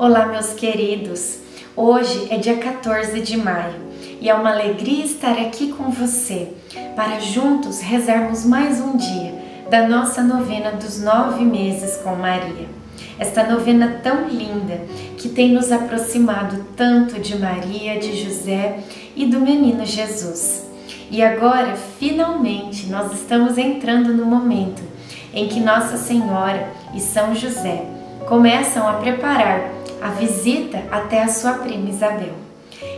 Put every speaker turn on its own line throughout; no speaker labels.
Olá, meus queridos! Hoje é dia 14 de maio e é uma alegria estar aqui com você para juntos rezarmos mais um dia da nossa novena dos nove meses com Maria. Esta novena tão linda que tem nos aproximado tanto de Maria, de José e do menino Jesus. E agora, finalmente, nós estamos entrando no momento em que Nossa Senhora e São José começam a preparar a visita até a sua prima Isabel.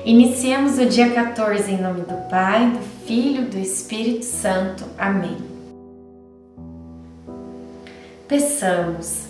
Iniciemos o dia 14 em nome do Pai, do Filho, do Espírito Santo. Amém. Peçamos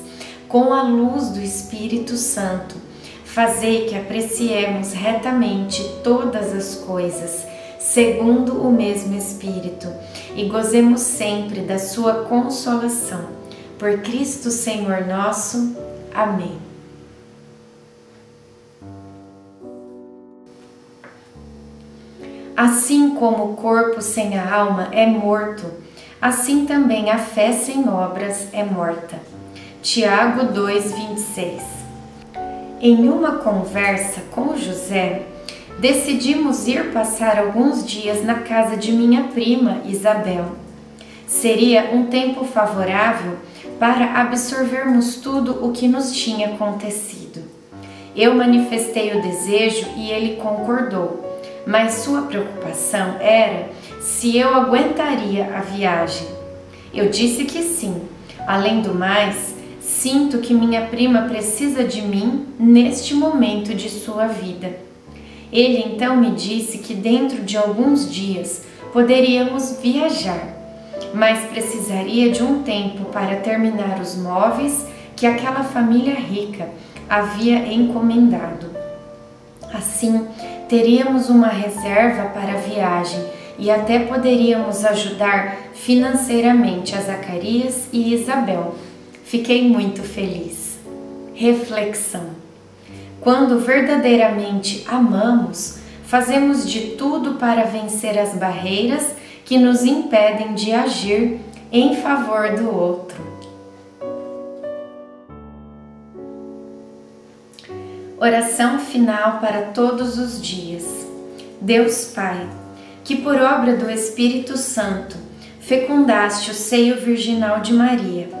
com a luz do Espírito Santo. Fazei que apreciemos retamente todas as coisas, segundo o mesmo Espírito, e gozemos sempre da sua consolação. Por Cristo Senhor nosso. Amém. Assim como o corpo sem a alma é morto, assim também a fé sem obras é morta. Tiago 2:26. Em uma conversa com José, decidimos ir passar alguns dias na casa de minha prima Isabel. Seria um tempo favorável para absorvermos tudo o que nos tinha acontecido. Eu manifestei o desejo e ele concordou mas sua preocupação era se eu aguentaria a viagem. Eu disse que sim. Além do mais, sinto que minha prima precisa de mim neste momento de sua vida. Ele então me disse que dentro de alguns dias poderíamos viajar, mas precisaria de um tempo para terminar os móveis que aquela família rica havia encomendado. Assim, teríamos uma reserva para a viagem e até poderíamos ajudar financeiramente a Zacarias e Isabel. Fiquei muito feliz. Reflexão: quando verdadeiramente amamos, fazemos de tudo para vencer as barreiras que nos impedem de agir em favor do outro. Oração final para todos os dias. Deus Pai, que por obra do Espírito Santo fecundaste o seio virginal de Maria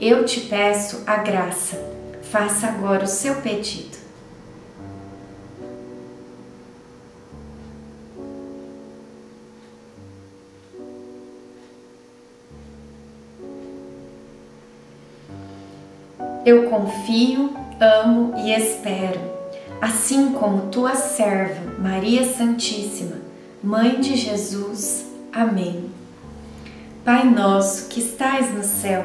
eu te peço a graça. Faça agora o seu pedido. Eu confio, amo e espero assim como tua serva, Maria Santíssima, Mãe de Jesus. Amém. Pai nosso que estais no céu,